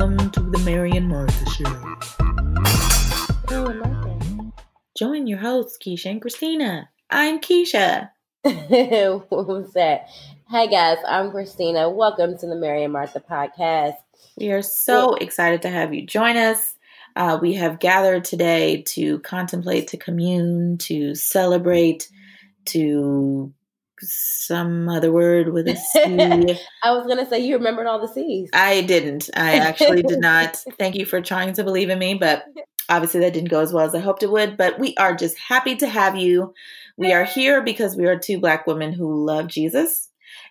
Welcome to the Mary and Martha Show. Oh, Martha. Join your hosts, Keisha and Christina. I'm Keisha. what was that? Hi guys, I'm Christina. Welcome to the Mary and Martha podcast. We are so excited to have you join us. Uh, we have gathered today to contemplate, to commune, to celebrate, to some other word with a C. I was gonna say you remembered all the C's. I didn't. I actually did not. Thank you for trying to believe in me, but obviously that didn't go as well as I hoped it would. But we are just happy to have you. We are here because we are two black women who love Jesus.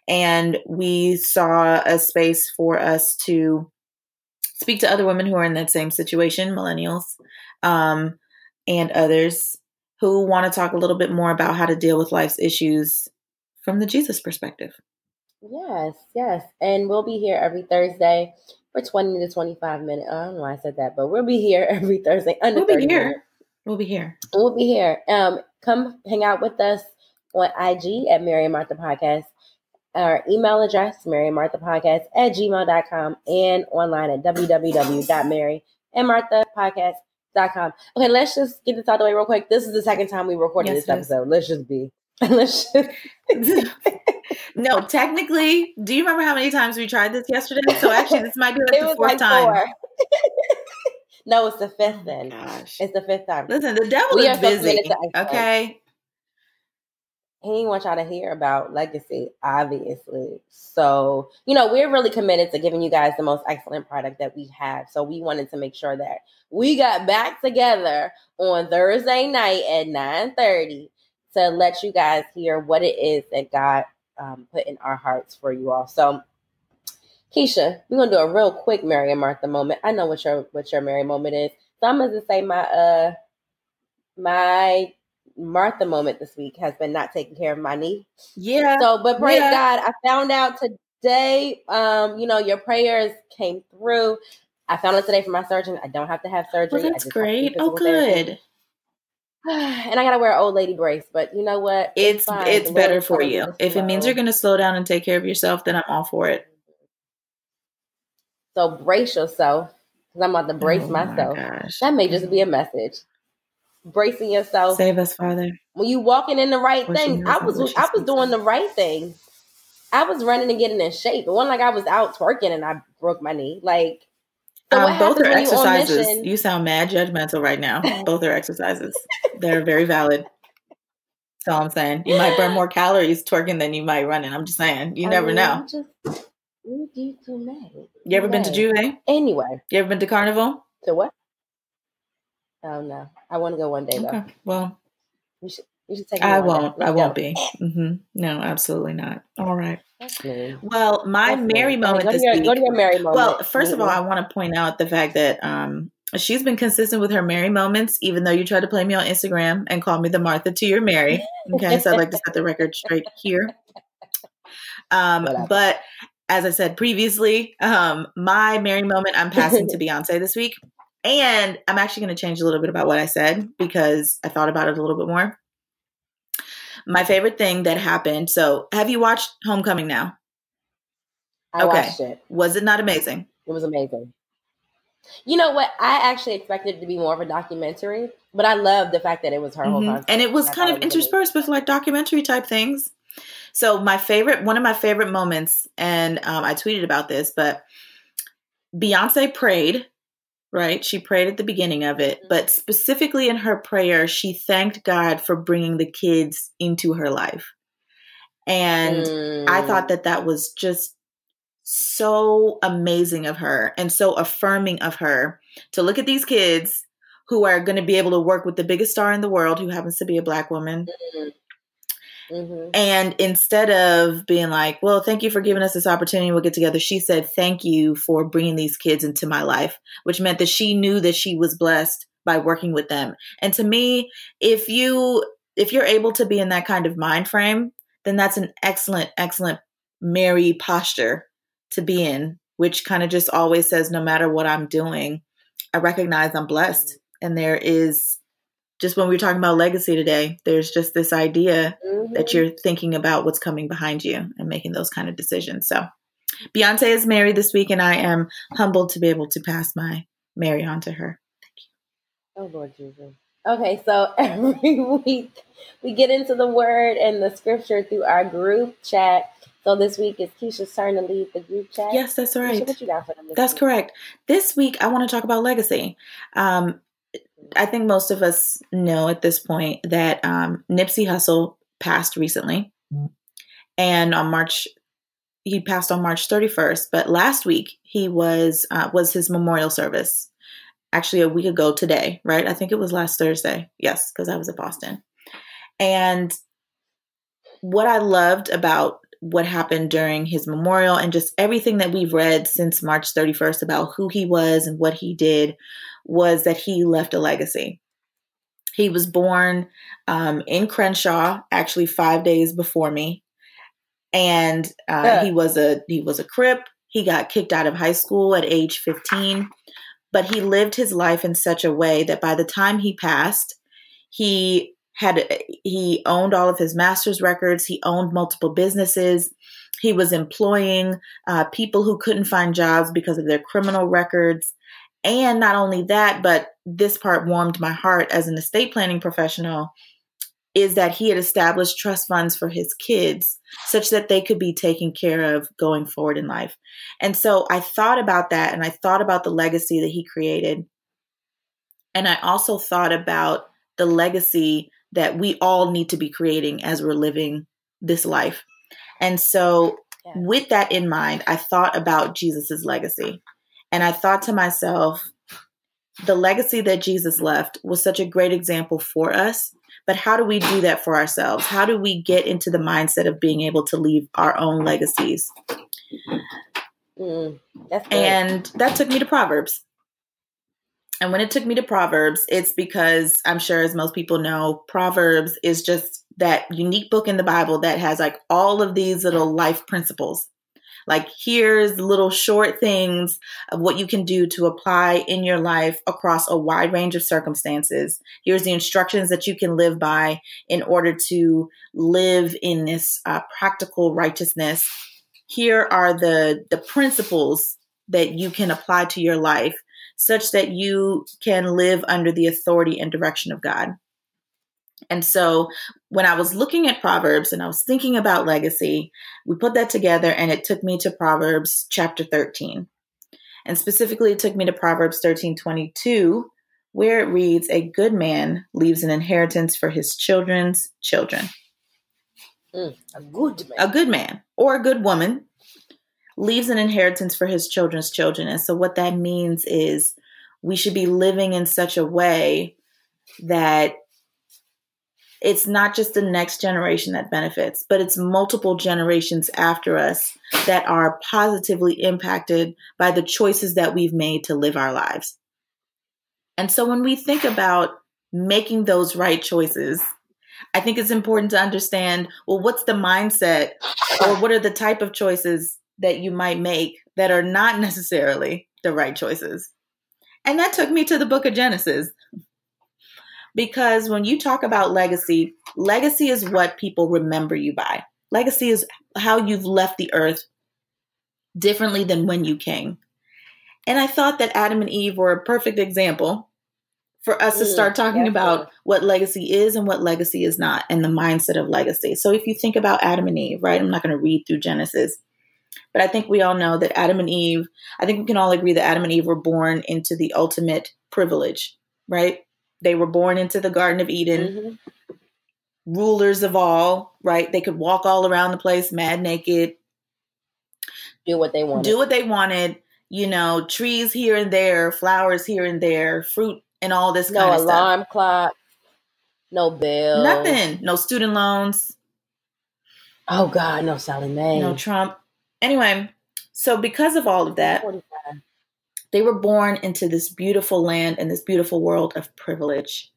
And we saw a space for us to speak to other women who are in that same situation, millennials, um, and others who want to talk a little bit more about how to deal with life's issues from the Jesus perspective. Yes, yes. And we'll be here every Thursday for 20 to 25 minutes. I don't know why I said that, but we'll be here every Thursday under We'll be here. minutes. We'll be here. We'll be here. Um, come hang out with us on IG at Mary and Martha Podcast. Our email address, Mary and Martha Podcast at gmail.com and online at www.maryandmarthapodcast.com. Okay, let's just get this out of the way real quick. This is the second time we recorded Yes, this episode. Let's just be. No, technically, do you remember how many times we tried this yesterday? So actually, this might be like the fourth like time. no, it's the fifth then. It's the fifth time. Listen, the devil We is busy. committed to excellence. Okay. he didn't want y'all to hear about legacy, obviously. So, you know, we're really committed to giving you guys the most excellent product that we have. So we wanted to make sure that we got back together on Thursday night at 9:30 to let you guys hear what it is that God um, put in our hearts for you all. So Keisha, we're gonna do a real quick Mary and Martha moment. I know what your what your Mary moment is. So I'm gonna say my uh my Martha moment this week has been not taking care of my knee. Yeah. So, but praise Yeah. God, I found out today. Um, you know, your prayers came through. I found out today from my surgeon. I don't have to have surgery. well, that's just have to do great. Oh, good. therapy. And I gotta wear an old lady brace, but you know what? It's fine. it's better for you. If it means you're to slow down and take care of yourself, then I'm all for it. So brace yourself, because I'm about to brace Oh, myself. gosh. That may just be a mm-hmm. message. Bracing yourself Save us, Father. when you walking in the right she I was I was doing the right thing. I was running and getting in shape. It wasn't like I was out twerking and I broke my knee. Like so Um, both are when you exercises. You sound mad judgmental right now. both are exercises. They're very valid. That's all I'm saying. You might burn more calories twerking than you might running. I'm just saying. You I never mean, know. Just you you. You ever been to J'ouvert? Anyway, You ever been to Carnival? to what? Oh no, I want to go one day though. Okay. Well, You should you should take. I won't. I won't be. hmm No, absolutely not. All right. Well, my That's. Okay, moment go, this to your, week. go to your Mary moment. Well, first of all, Mhm. I want to point out the fact that um, she's been consistent with her Mary moments, even though you tried to play me on Instagram and call me the Martha to your Mary. Okay, so I'd like to set the record straight here. Um, Whatever. but as I said previously, um, my Mary moment I'm passing to Beyonce this week. And I'm actually going to change a little bit about what I said because I thought about it a little bit more. My favorite thing that happened. So, have you watched Homecoming now? I okay. watched it. Was it not amazing? It was amazing. You know what? I actually expected it to be more of a documentary, but I love the fact that it was her whole Mhm. concept. And it was kind of was amazing. interspersed with like documentary type things. So my favorite, one of my favorite moments, and um, I tweeted about this, but Beyonce prayed, right? She prayed at the beginning of it, but Mhm. specifically in her prayer, she thanked God for bringing the kids into her life. And I Mm. thought that that was just so amazing of her and so affirming of her to look at these kids who are going to be able to work with the biggest star in the world who happens to be a black woman Mhm. and instead of being like well thank you for giving us this opportunity we'll get together she said thank you for bringing these kids into my life which meant that she knew that she was blessed by working with them and to me if you if you're able to be in that kind of mind frame then that's an excellent excellent mary posture to be in which kind of just always says no matter what i'm doing i recognize i'm blessed and there is just when we were talking about legacy today there's just this idea Mhm. that you're thinking about what's coming behind you and making those kind of decisions. So Beyonce is married this week, and I am humbled to be able to pass my Mary on to her. Thank you. Oh, Lord Jesus. Okay, so every week we get into the word and the scripture through our group chat. So this week is Keisha's turn to lead the group chat. Yes, that's right. Keisha, what you got for them this That's week? correct. This week, I want to talk about legacy. Um, I think most of us know at this point that um, Nipsey Hussle passed recently, and on March he passed on March 31st. But last week he was uh, was his memorial service. Actually, a week ago today, right? I think it was last Thursday. Yes, because I was at Boston. And what I loved about what happened during his memorial and just everything that we've read since March 31st about who he was and what he did was that he left a legacy. He was born um, in Crenshaw, actually five days before me, and uh, Yeah. he was a he was a Crip. He got kicked out of high school at age 15, but he lived his life in such a way that by the time he passed, he had he owned all of his master's records. He owned multiple businesses. He was employing uh, people who couldn't find jobs because of their criminal records. And not only that, but this part warmed my heart as an estate planning professional is that he had established trust funds for his kids such that they could be taken care of going forward in life. And so I thought about that and I thought about the legacy that he created. And I also thought about the legacy that we all need to be creating as we're living this life. And so, Yeah. with that in mind, I thought about Jesus's legacy. And I thought to myself, the legacy that Jesus left was such a great example for us. But how do we do that for ourselves? How do we get into the mindset of being able to leave our own legacies? Mm. And that took me to Proverbs. And when it took me to Proverbs, it's because I'm sure, as most people know, Proverbs is just that unique book in the Bible that has like all of these little life principles. Like, here's little short things of what you can do to apply in your life across a wide range of circumstances. Here's the instructions that you can live by in order to live in this uh, practical righteousness. Here are the the principles that you can apply to your life such that you can live under the authority and direction of God. And so when I was looking at Proverbs and I was thinking about legacy, we put that together and it took me to Proverbs chapter 13. And specifically, it took me to Proverbs 13 22, where it reads, A good man leaves an inheritance for his children's children. Mm, a good man. A good man or a good woman leaves an inheritance for his children's children. And so, what that means is we should be living in such a way that it's not just the next generation that benefits, but it's multiple generations after us that are positively impacted by the choices that we've made to live our lives. And so, when we think about making those right choices, I think it's important to understand well, what's the mindset or what are the type of choices that you might make that are not necessarily the right choices? And that took me to the book of Genesis. Because when you talk about legacy, legacy is what people remember you by. Legacy is how you've left the earth differently than when you came. And I thought that Adam and Eve were a perfect example for us to Mm, start talking that's about what legacy is and what legacy is not and the mindset of legacy. So if you think about Adam and Eve, right? I'm not going to read through Genesis, but I think we all know that Adam and Eve, I think we can all agree that Adam and Eve were born into the ultimate privilege, right? They were born into the Garden of Eden, Mhm. rulers of all, right? They could walk all around the place mad naked, Do what they want. do what they wanted, you know, trees here and there, flowers here and there, fruit and all this No kind of alarm clock. No bill. Nothing. No student loans, Oh God, no Sallie Mae. no Trump. Anyway, so because of all of that, 45. They were born into this beautiful land and this beautiful world of privilege.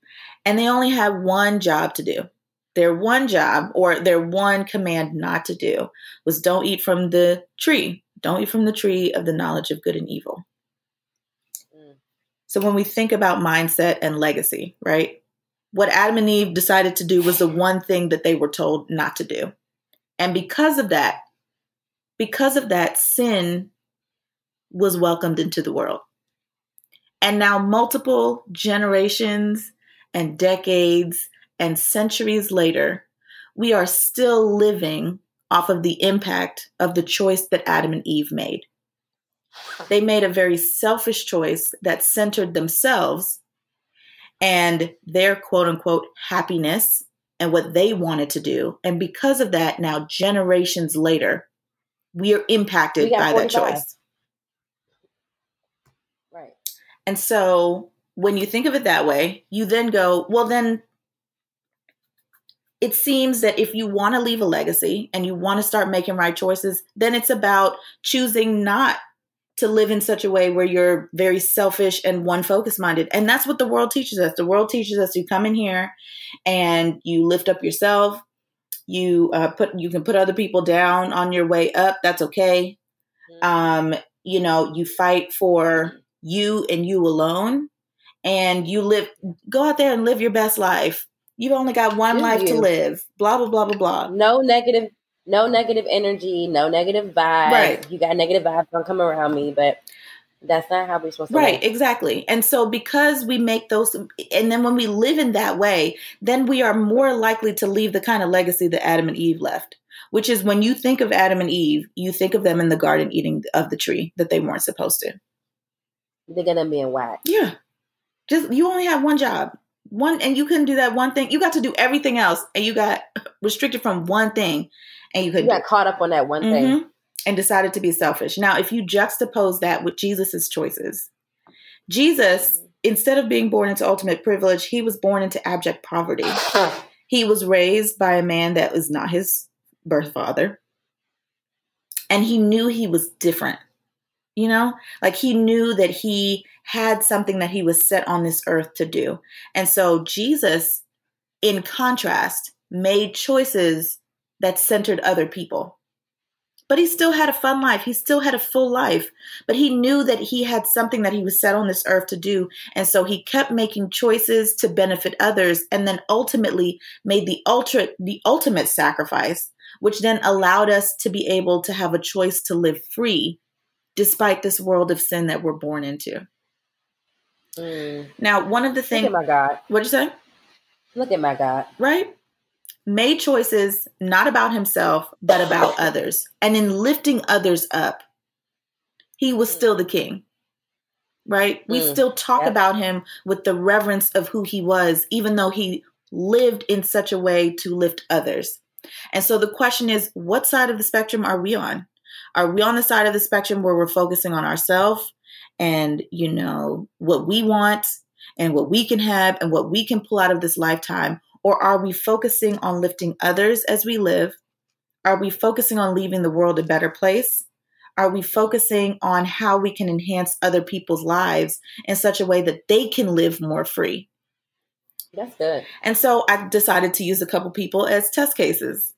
And they only had one job to do. Their one job or their one command not to do was don't eat from the tree. Don't eat from the tree of the knowledge of good and evil. Mm. So when we think about mindset and legacy, right? What Adam and Eve decided to do was the one thing that they were told not to do. And because of that, because of that, sin was welcomed into the world. And now, multiple generations and decades and centuries later, we are still living off of the impact of the choice that Adam and Eve made. They made a very selfish choice that centered themselves and their quote unquote happiness and what they wanted to do. And because of that, now generations later, we are impacted we by that choice. Right. And so when you think of it that way, you then go, well, then it seems that if you want to leave a legacy and you want to start making right choices, then it's about choosing not to live in such a way where you're very selfish and one focus minded. And that's what the world teaches us. The world teaches us you come in here and you lift up yourself. You uh, put you can put other people down on your way up. That's okay. Mm-hmm. Um, you know, you fight for you and you alone, and you live. Go out there and live your best life. You've only got one life you. to live. Blah blah blah blah blah. No negative no negative energy, no negative vibes. Right. You got negative vibes, don't come around me. But that's not how we're supposed to right live. exactly and so because we make those and then when we live in that way then we are more likely to leave the kind of legacy that adam and eve left which is when you think of adam and eve you think of them in the garden eating of the tree that they weren't supposed to they're gonna be in whack yeah just you only have one job one and you couldn't do that one thing you got to do everything else and you got restricted from one thing and you could you got caught up on that one mm-hmm, thing and decided to be selfish. Now, if you juxtapose that with Jesus's choices, Jesus, mm-hmm. instead of being born into ultimate privilege, he was born into abject poverty. he was raised by a man that was not his birth father, and he knew he was different. You know, like he knew that he had something that he was set on this earth to do. And so Jesus, in contrast, made choices that centered other people. But he still had a fun life. He still had a full life. But he knew that he had something that he was set on this earth to do. And so he kept making choices to benefit others and then ultimately made the ultra the ultimate sacrifice, which then allowed us to be able to have a choice to live free despite this world of sin that we're born into. Mm. Now, one of the things my God. What'd you say? Look at my God. Right? made choices not about himself, but about others. And in lifting others up, he was mm. still the king. Right? We mm. still talk about him with the reverence of who he was, even though he lived in such a way to lift others. And so the question is what side of the spectrum are we on? Are we on the side of the spectrum where we're focusing on ourselves and, you know, what we want and what we can have and what we can pull out of this lifetime? Or are we focusing on lifting others as we live? Are we focusing on leaving the world a better place? Are we focusing on how we can enhance other people's lives in such a way that they can live more free? That's good. And so I decided to use a couple people as test cases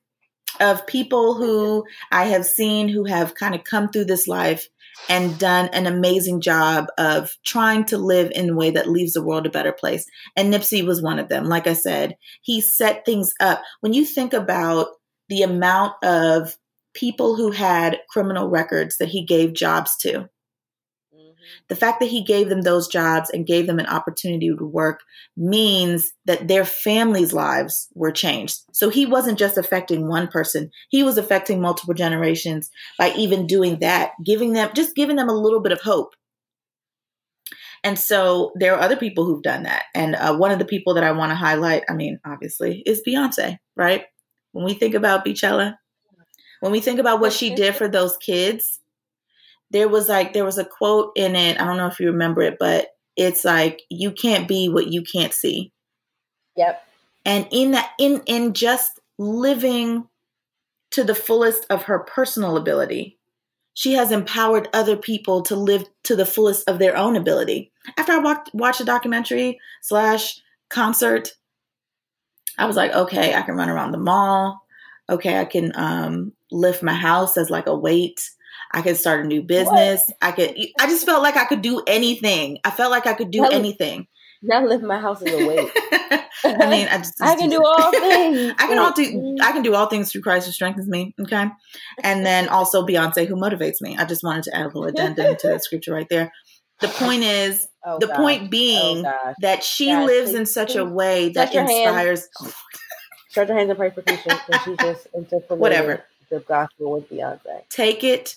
of people who I have seen who have kind of come through this life and done an amazing job of trying to live in a way that leaves the world a better place. And Nipsey was one of them. Like I said, he set things up. When you think about the amount of people who had criminal records that he gave jobs to, the fact that he gave them those jobs and gave them an opportunity to work means that their families' lives were changed. So he wasn't just affecting one person, he was affecting multiple generations by even doing that, giving them just giving them a little bit of hope. And so there are other people who've done that. And uh, one of the people that I want to highlight, I mean, obviously, is Beyonce, right? When we think about Beachella, when we think about what she did for those kids, there was like there was a quote in it. I don't know if you remember it, but it's like you can't be what you can't see. Yep. And in that in in just living to the fullest of her personal ability, she has empowered other people to live to the fullest of their own ability. After I walked, watched a documentary slash concert, I was like, okay, I can run around the mall. Okay, I can um, lift my house as like a weight. I could start a new business. What? I could I just felt like I could do anything. I felt like I could do anything. Not live my house is a weight. I mean, I just, I can do all things. I can all do. Mm. I can do all things through Christ who strengthens me. Okay, and then also Beyonce who motivates me. I just wanted to add a little addendum to that scripture right there. The point is, oh, the gosh. point being oh, that she God, lives please, in such please. a way that inspires. Stretch your hands and pray for Keisha because she's just whatever the gospel with Beyonce. Take it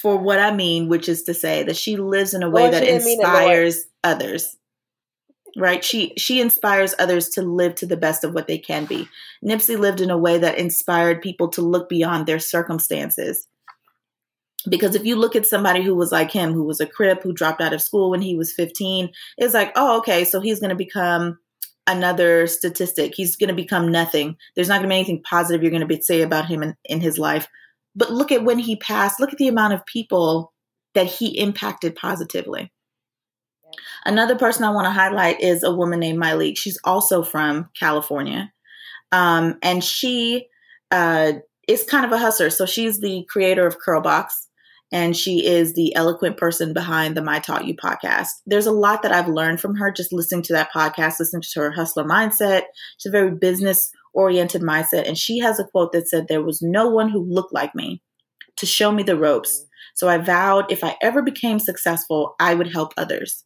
for what I mean, which is to say that she lives in a way well, that inspires others. Right? She she inspires others to live to the best of what they can be. Nipsey lived in a way that inspired people to look beyond their circumstances. Because if you look at somebody who was like him who was a crip who dropped out of school when he was 15 it's like oh okay so he's going to become another statistic. He's going to become nothing. There's not going to be anything positive you're going to say about him in, in his life but look at when he passed look at the amount of people that he impacted positively Another person I want to highlight is a woman named Myleik. She's also from California. Um, and she uh, is kind of a hustler. So she's the creator of Curlbox and she is the eloquent person behind the My Taught You podcast. There's a lot that I've learned from her just listening to that podcast, listening to her hustler mindset. She's a very business oriented mindset. And she has a quote that said, There was no one who looked like me to show me the ropes. So I vowed if I ever became successful, I would help others.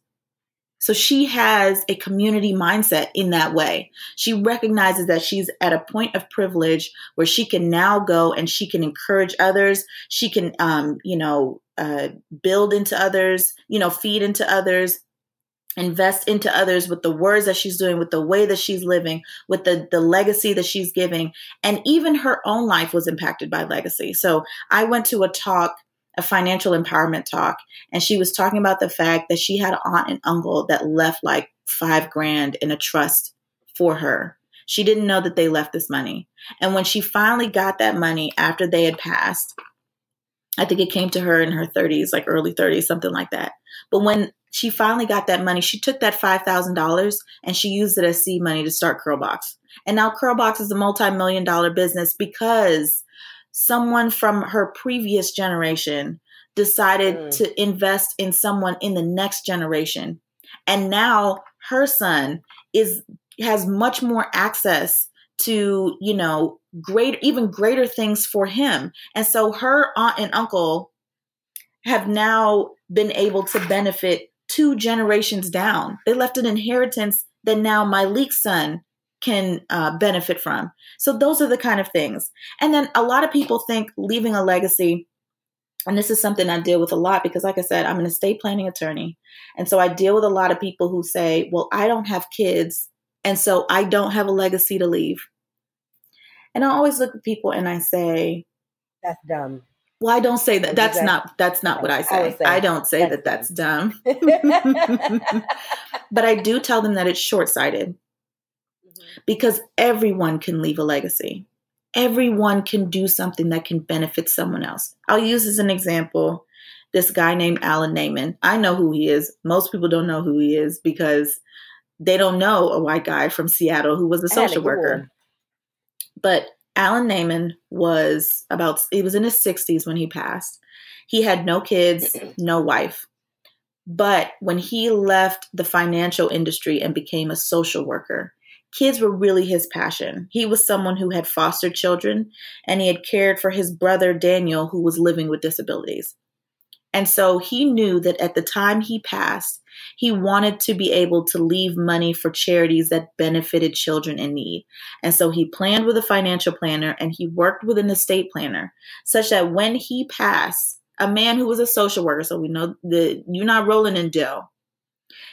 So she has a community mindset in that way. She recognizes that she's at a point of privilege where she can now go and she can encourage others. She can, um, you know, uh, build into others, you know, feed into others, invest into others with the words that she's doing, with the way that she's living, with the the legacy that she's giving, and even her own life was impacted by legacy. So I went to a talk a financial empowerment talk, and she was talking about the fact that she had an aunt and uncle that left like five grand in a trust for her. She didn't know that they left this money. And when she finally got that money after they had passed, I think it came to her in her 30s, like early 30s, something like that. But when she finally got that money, she took that $5,000 and she used it as seed money to start Curlbox. And now Curlbox is a multi million dollar business because someone from her previous generation decided mm. to invest in someone in the next generation and now her son is has much more access to you know great even greater things for him and so her aunt and uncle have now been able to benefit two generations down they left an inheritance that now Myleik's son can uh, benefit from. So those are the kind of things. And then a lot of people think leaving a legacy, and this is something I deal with a lot because, like I said, I'm an estate planning attorney. And so I deal with a lot of people who say, well, I don't have kids. And so I don't have a legacy to leave. And I always look at people and I say, that's dumb. Well, I don't say that. That's not that's not what I say. I, I don't say that that's dumb. but I do tell them that it's short-sighted because everyone can leave a legacy. Everyone can do something that can benefit someone else. I'll use as an example this guy named Alan Naiman. I know who he is. Most people don't know who he is because they don't know a white guy from Seattle who was a social worker. But Alan Naiman was about, he was in his 60s when he passed. He had no kids, no wife. But when he left the financial industry and became a social worker, kids were really his passion. He was someone who had fostered children and he had cared for his brother Daniel, who was living with disabilities. And so he knew that at the time he passed, he wanted to be able to leave money for charities that benefited children in need. And so he planned with a financial planner and he worked with an estate planner such that when he passed, a man who was a social worker, so we know that you're not rolling in dough,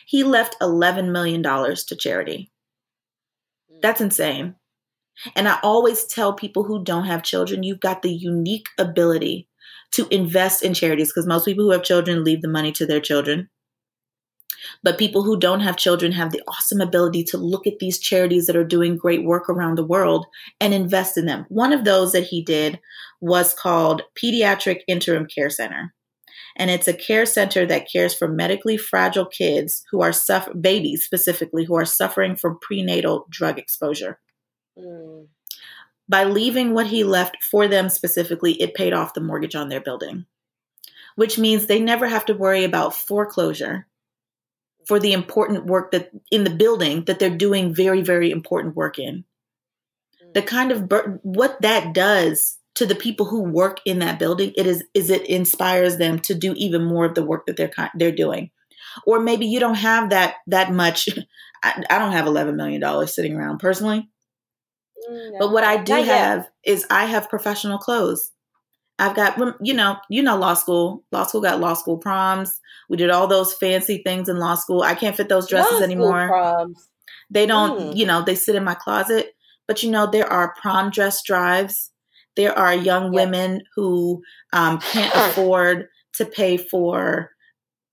he left $11 million to charity. Mm. That's insane. And I always tell people who don't have children, you've got the unique ability to invest in charities because most people who have children leave the money to their children. But people who don't have children have the awesome ability to look at these charities that are doing great work around the world and invest in them. One of those that he did was called Pediatric Interim Care Center and it's a care center that cares for medically fragile kids who are suffer babies specifically who are suffering from prenatal drug exposure. Mm. By leaving what he left for them specifically, it paid off the mortgage on their building, which means they never have to worry about foreclosure. for the important work that in the building that they're doing very, very important work in. The mm. kind of what that does to the people who work in that building, it is is it inspires them to do even more of the work that they're they're doing. Or maybe you don't have that that much. I, I don't have eleven million dollars sitting around personally, no, but what I do have is I have professional clothes. I've got, you know, you know, law school. Law school got law school proms. We did all those fancy things in law school. I can't fit those dresses anymore. Proms. They don't, mm. you know, they sit in my closet. But you know, there are prom dress drives. There are young women who um, can't afford to pay for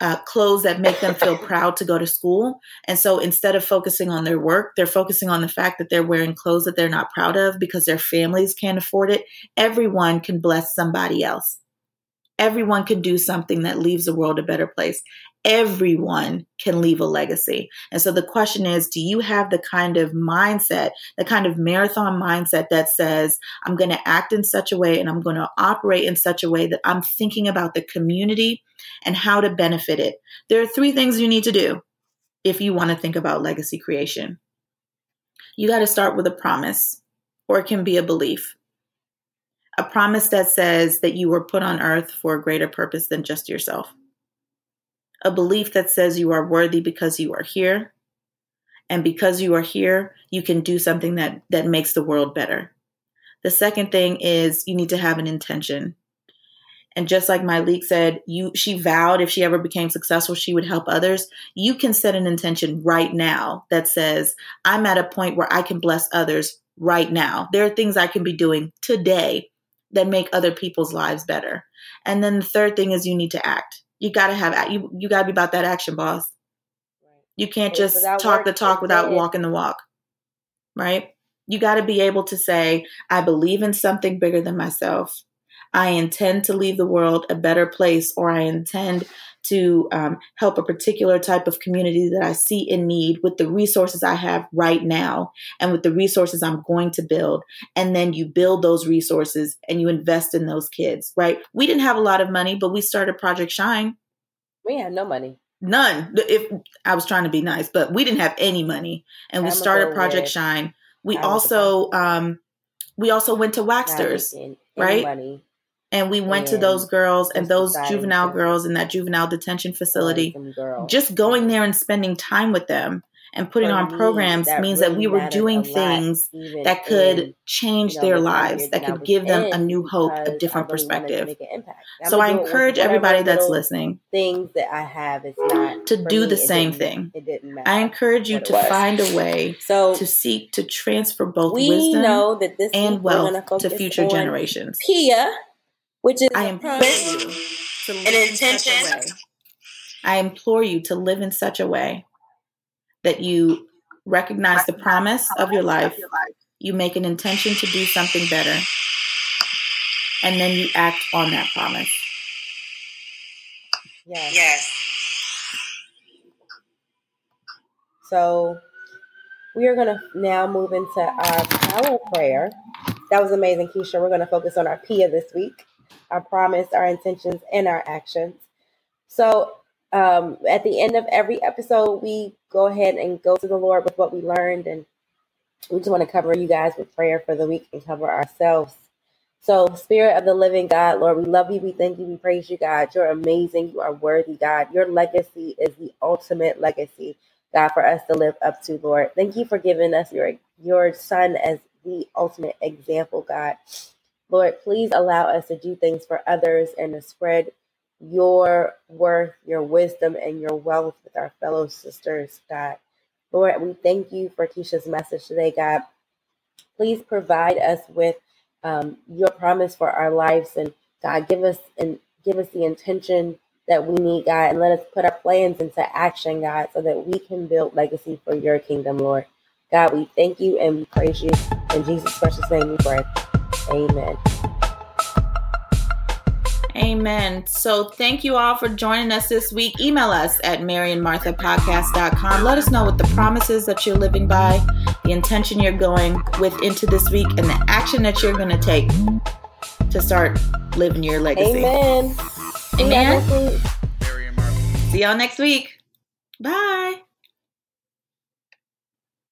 uh, clothes that make them feel proud to go to school. And so instead of focusing on their work, they're focusing on the fact that they're wearing clothes that they're not proud of because their families can't afford it. Everyone can bless somebody else. Everyone can do something that leaves the world a better place everyone can leave a legacy. And so the question is do you have the kind of mindset, the kind of marathon mindset that says, I'm going to act in such a way and I'm going to operate in such a way that I'm thinking about the community and how to benefit it? There are three things you need to do if you want to think about legacy creation. You got to start with a promise, or it can be a belief. A promise that says that you were put on earth for a greater purpose than just yourself a belief that says you are worthy because you are here. And because you are here, you can do something that, that makes the world better. The second thing is you need to have an intention. And just like Myleik said, you she vowed if she ever became successful, she would help others. You can set an intention right now that says, I'm at a point where I can bless others right now. There are things I can be doing today that make other people's lives better. And then the third thing is you need to act you got to have you you got to be about that action, boss. You can't just talk the talk without walking the walk. Right? You got to be able to say, I believe in something bigger than myself. I intend to leave the world a better place, or I intend to um, help a particular type of community that I see in need with the resources I have right now and with the resources I'm going to build. And then you build those resources and you invest in those kids, right? We didn't have a lot of money, but we started Project Shine. We had no money. None. If I was trying to be nice, but we didn't have any money, and we started Project Shine. We also um, we also went to Waxters, right? Money and we went to those girls and those juvenile girls in that juvenile detention facility just going there and spending time with them and putting on programs that means really that we were doing things that could in, change you know, their lives, that could give them a new hope, a different really perspective. So I encourage everybody that's listening things that I have is not to do me, the same thing. It didn't matter. I encourage you to find a way so to seek to transfer both wisdom know that this and wealth to future generations. Pia which is I implore you to live an intention. In such a way. I implore you to live in such a way that you recognize the promise of your life, you make an intention to do something better, and then you act on that promise. Yes. Yes. So we are going to now move into our power prayer. That was amazing, Keisha. We're going to focus on our PIA this week our promise, our intentions, and our actions. So um, at the end of every episode, we go ahead and go to the Lord with what we learned. And we just want to cover you guys with prayer for the week and cover ourselves. So, Spirit of the living God, Lord, we love you. We thank you. We praise you, God. You're amazing. You are worthy, God. Your legacy is the ultimate legacy, God, for us to live up to, Lord. Thank you for giving us your, your son as the ultimate example, God. Lord, please allow us to do things for others and to spread your worth, your wisdom, and your wealth with our fellow sisters, God. Lord, we thank you for Keisha's message today, God. Please provide us with um, your promise for our lives, and God, give us and give us the intention that we need, God, and let us put our plans into action, God, so that we can build legacy for your kingdom, Lord. God, we thank you and we praise you. In Jesus' precious name we pray. Amen. Amen. So thank you all for joining us this week. Email us at maryandmarthapodcast.com. Let us know what the promises that you're living by, the intention you're going with into this week, and the action that you're going to take to start living your legacy. Amen. Amen. See y'all next week. Bye.